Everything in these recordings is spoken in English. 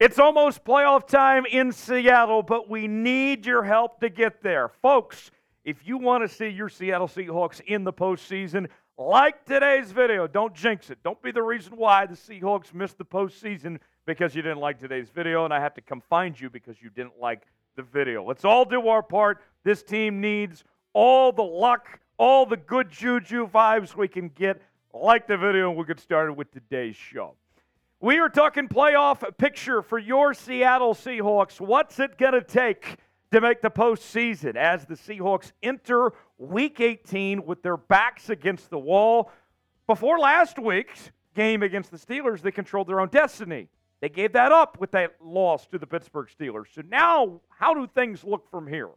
It's almost playoff time in Seattle, but we need your help to get there. Folks, if you want to see your Seattle Seahawks in the postseason, like today's video, don't jinx it. Don't be the reason why the Seahawks missed the postseason because you didn't like today's video, and I have to come find you because you didn't like the video. Let's all do our part. This team needs all the luck, all the good juju vibes we can get. Like the video, and we'll get started with today's show. We are talking playoff picture for your Seattle Seahawks. What's it going to take to make the postseason as the Seahawks enter week 18 with their backs against the wall? Before last week's game against the Steelers, they controlled their own destiny. They gave that up with that loss to the Pittsburgh Steelers. So now, how do things look from here?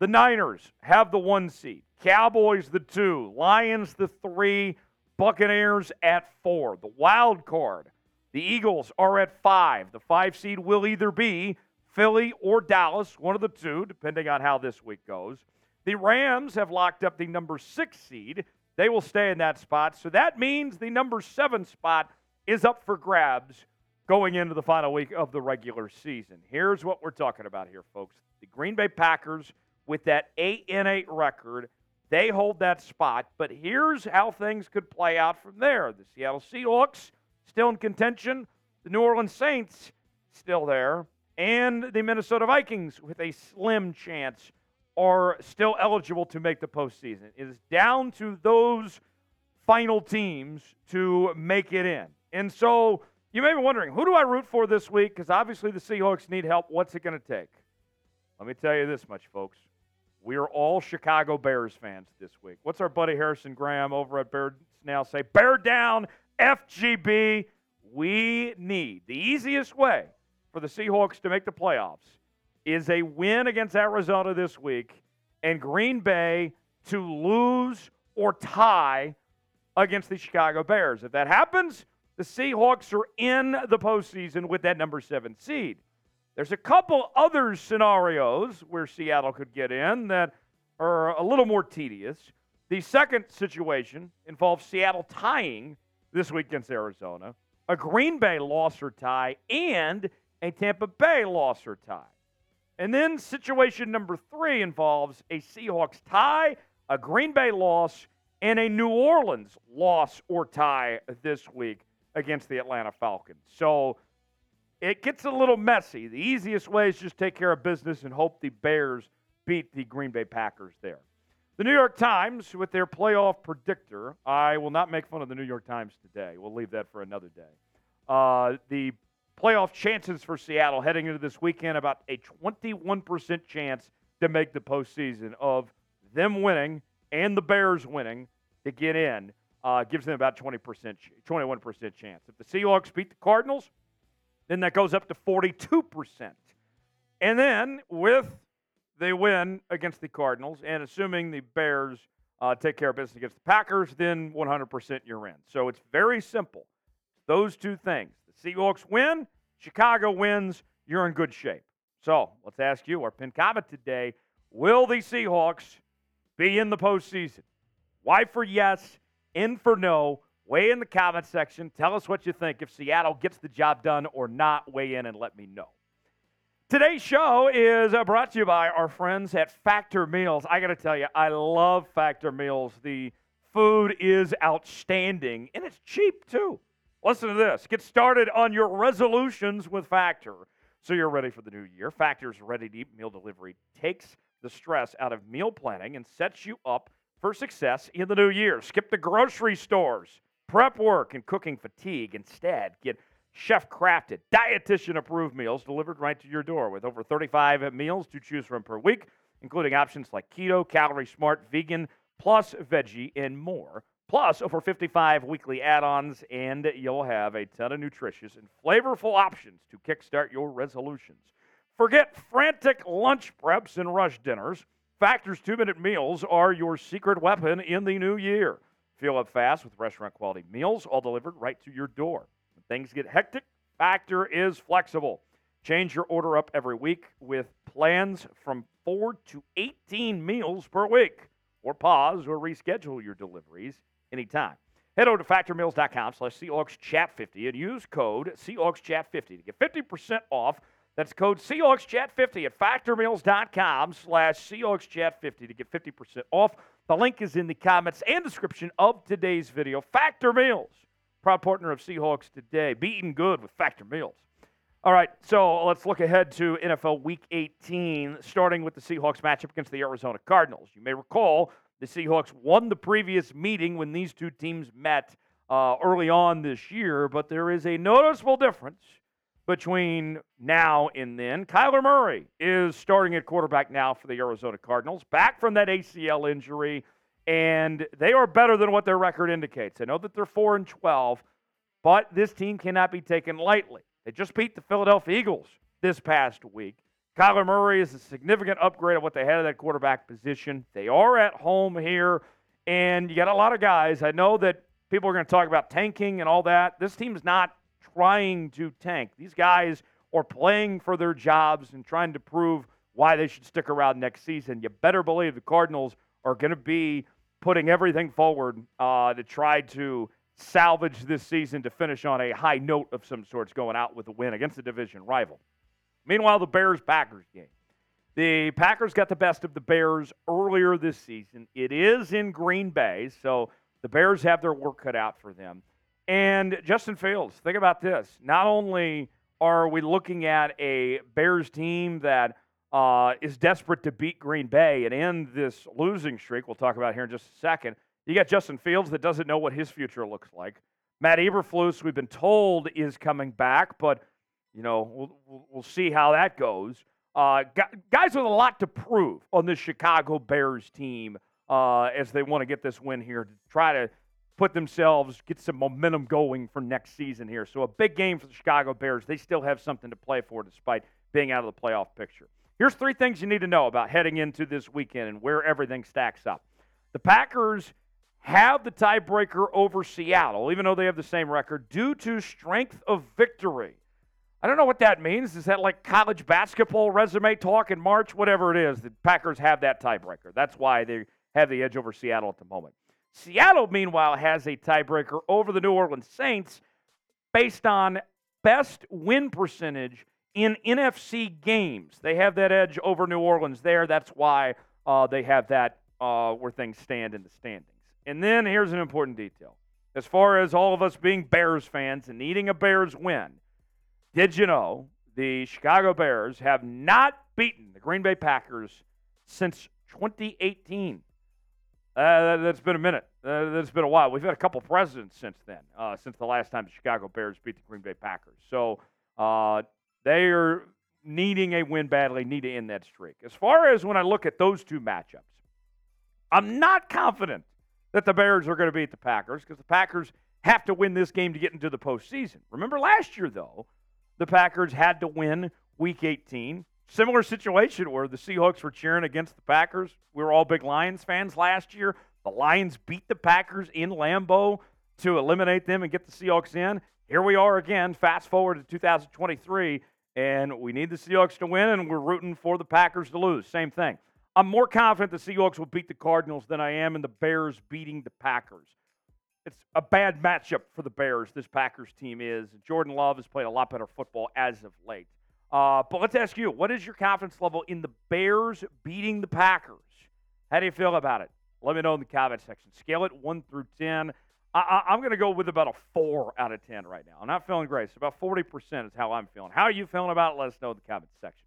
The Niners have the one seed, Cowboys the two, Lions the three, Buccaneers at four. The wild card the Eagles are at five. The five seed will either be Philly or Dallas, one of the two, depending on how this week goes. The Rams have locked up the number six seed. They will stay in that spot. So that means the number seven spot is up for grabs going into the final week of the regular season. Here's what we're talking about here, folks. The Green Bay Packers, with that 8 and 8 record, they hold that spot. But here's how things could play out from there. The Seattle Seahawks still in contention. The New Orleans Saints still there. And the Minnesota Vikings, with a slim chance, are still eligible to make the postseason. It is down to those final teams to make it in. And so you may be wondering, who do I root for this week? Because obviously the Seahawks need help. What's it going to take? Let me tell you this much, folks. We are all Chicago Bears fans this week. What's our buddy Harrison Graham over at Bear Now say? Bear down FGB, we need the easiest way for the Seahawks to make the playoffs is a win against Arizona this week and Green Bay to lose or tie against the Chicago Bears. If that happens, the Seahawks are in the postseason with that number seven seed. There's a couple other scenarios where Seattle could get in that are a little more tedious. The second situation involves Seattle tying this week against Arizona, a Green Bay loss or tie, and a Tampa Bay loss or tie. And then situation number three involves a Seahawks tie, a Green Bay loss, and a New Orleans loss or tie this week against the Atlanta Falcons. So it gets a little messy. The easiest way is just take care of business and hope the Bears beat the Green Bay Packers there. The New York Times, with their playoff predictor, I will not make fun of the New York Times today. We'll leave that for another day. Uh, the playoff chances for Seattle heading into this weekend about a 21% chance to make the postseason of them winning and the Bears winning to get in. Uh, gives them about 20%, 21% chance. If the Seahawks beat the Cardinals, then that goes up to 42%. And then with they win against the Cardinals, and assuming the Bears uh, take care of business against the Packers, then 100% you're in. So it's very simple. Those two things. The Seahawks win, Chicago wins, you're in good shape. So let's ask you, our pin comment today Will the Seahawks be in the postseason? Why for yes, in for no. Weigh in the comment section. Tell us what you think if Seattle gets the job done or not. Weigh in and let me know. Today's show is uh, brought to you by our friends at Factor Meals. I got to tell you, I love Factor Meals. The food is outstanding and it's cheap too. Listen to this get started on your resolutions with Factor so you're ready for the new year. Factor's ready to eat meal delivery takes the stress out of meal planning and sets you up for success in the new year. Skip the grocery stores, prep work, and cooking fatigue. Instead, get chef crafted, dietitian approved meals delivered right to your door with over 35 meals to choose from per week, including options like keto, calorie smart, vegan, plus veggie, and more. Plus, over 55 weekly add ons, and you'll have a ton of nutritious and flavorful options to kickstart your resolutions. Forget frantic lunch preps and rush dinners. Factor's two minute meals are your secret weapon in the new year. Fill up fast with restaurant quality meals, all delivered right to your door things get hectic, Factor is flexible. Change your order up every week with plans from 4 to 18 meals per week, or pause or reschedule your deliveries anytime. Head over to factormeals.com slash Seahawks Chat 50 and use code Seahawks Chat 50 to get 50% off. That's code Seahawks Chat 50 at factormeals.com slash Seahawks Chat 50 to get 50% off. The link is in the comments and description of today's video. Factor Meals, proud partner of Seahawks today. Be eating good with Factor Meals. All right, so let's look ahead to NFL Week 18, starting with the Seahawks matchup against the Arizona Cardinals. You may recall the Seahawks won the previous meeting when these two teams met uh, early on this year, but there is a noticeable difference between now and then. Kyler Murray is starting at quarterback now for the Arizona Cardinals, back from that ACL injury, and they are better than what their record indicates. I know that they're 4 and 12, but this team cannot be taken lightly. They just beat the Philadelphia Eagles this past week. Kyler Murray is a significant upgrade of what they had at that quarterback position. They are at home here, and you got a lot of guys. I know that people are going to talk about tanking and all that. This team's not trying to tank. These guys are playing for their jobs and trying to prove why they should stick around next season. You better believe the Cardinals are going to be putting everything forward uh, to try to salvage this season to finish on a high note of some sorts, going out with a win against a division rival. Meanwhile, the Bears Packers game. The Packers got the best of the Bears earlier this season. It is in Green Bay, so the Bears have their work cut out for them. And Justin Fields, think about this. Not only are we looking at a Bears team that uh, is desperate to beat Green Bay and end this losing streak, we'll talk about here in just a second, you got Justin Fields that doesn't know what his future looks like. Matt Eberflus, we've been told, is coming back, but you know we'll, we'll see how that goes. Uh, guys with a lot to prove on this Chicago Bears team uh, as they want to get this win here to try to put themselves get some momentum going for next season here. So a big game for the Chicago Bears. They still have something to play for despite being out of the playoff picture. Here's three things you need to know about heading into this weekend and where everything stacks up. The Packers have the tiebreaker over Seattle, even though they have the same record, due to strength of victory. I don't know what that means. Is that like college basketball resume talk in March? Whatever it is, the Packers have that tiebreaker. That's why they have the edge over Seattle at the moment. Seattle, meanwhile, has a tiebreaker over the New Orleans Saints based on best win percentage in NFC games. They have that edge over New Orleans there. That's why uh, they have that uh, where things stand in the standings. And then here's an important detail. As far as all of us being Bears fans and needing a Bears win, did you know the Chicago Bears have not beaten the Green Bay Packers since 2018? Uh, that's been a minute. Uh, that's been a while. We've had a couple presidents since then, uh, since the last time the Chicago Bears beat the Green Bay Packers. So uh, they are needing a win badly, need to end that streak. As far as when I look at those two matchups, I'm not confident that the Bears are going to beat the Packers because the Packers have to win this game to get into the postseason. Remember last year, though, the Packers had to win Week 18. Similar situation where the Seahawks were cheering against the Packers. We were all big Lions fans last year. The Lions beat the Packers in Lambeau to eliminate them and get the Seahawks in. Here we are again, fast forward to 2023, and we need the Seahawks to win, and we're rooting for the Packers to lose. Same thing. I'm more confident the Seahawks will beat the Cardinals than I am in the Bears beating the Packers. It's a bad matchup for the Bears, this Packers team is. Jordan Love has played a lot better football as of late. Uh, but let's ask you what is your confidence level in the Bears beating the Packers? How do you feel about it? Let me know in the comment section. Scale it 1 through 10. I, am going to go with about a 4 out of 10 right now. I'm not feeling great. So about 40% is how I'm feeling. How are you feeling about it? Let us know in the comment section.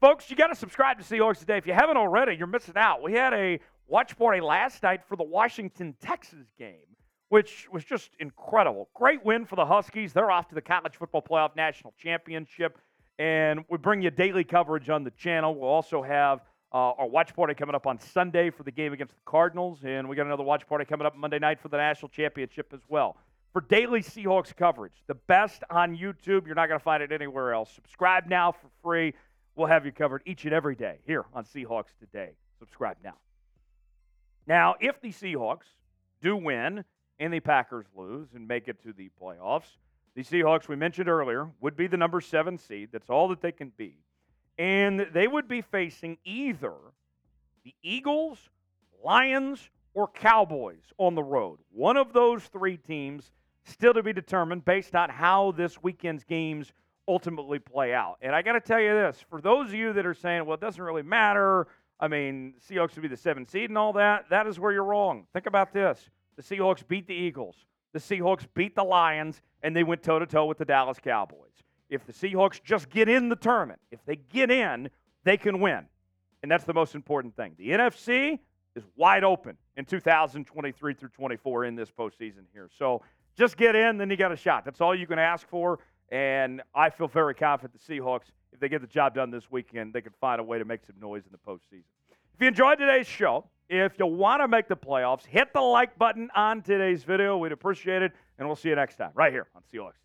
Folks, you got to subscribe to Seahawks Today. If you haven't already, you're missing out. We had a watch party last night for the Washington Texas game, which was just incredible. Great win for the Huskies. They're off to the College Football Playoff National Championship. And we bring you daily coverage on the channel. We'll also have uh, our watch party coming up on Sunday for the game against the Cardinals. And we got another watch party coming up Monday night for the National Championship as well. For daily Seahawks coverage, the best on YouTube. You're not going to find it anywhere else. Subscribe now for free. We'll have you covered each and every day here on Seahawks Today. Subscribe now. Now, if the Seahawks do win and the Packers lose and make it to the playoffs, the Seahawks, we mentioned earlier, would be the number seven seed. That's all that they can be. And they would be facing either the Eagles, Lions, or Cowboys on the road. One of those three teams still to be determined based on how this weekend's games ultimately play out. And I got to tell you this for those of you that are saying, well, it doesn't really matter. I mean, Seahawks would be the seventh seed and all that. That is where you're wrong. Think about this the Seahawks beat the Eagles, the Seahawks beat the Lions, and they went toe to toe with the Dallas Cowboys. If the Seahawks just get in the tournament, if they get in, they can win. And that's the most important thing. The NFC is wide open in 2023 through 24 in this postseason here. So just get in, then you got a shot. That's all you can ask for. And I feel very confident the Seahawks, if they get the job done this weekend, they can find a way to make some noise in the postseason. If you enjoyed today's show, if you want to make the playoffs, hit the like button on today's video. We'd appreciate it. And we'll see you next time right here on COX.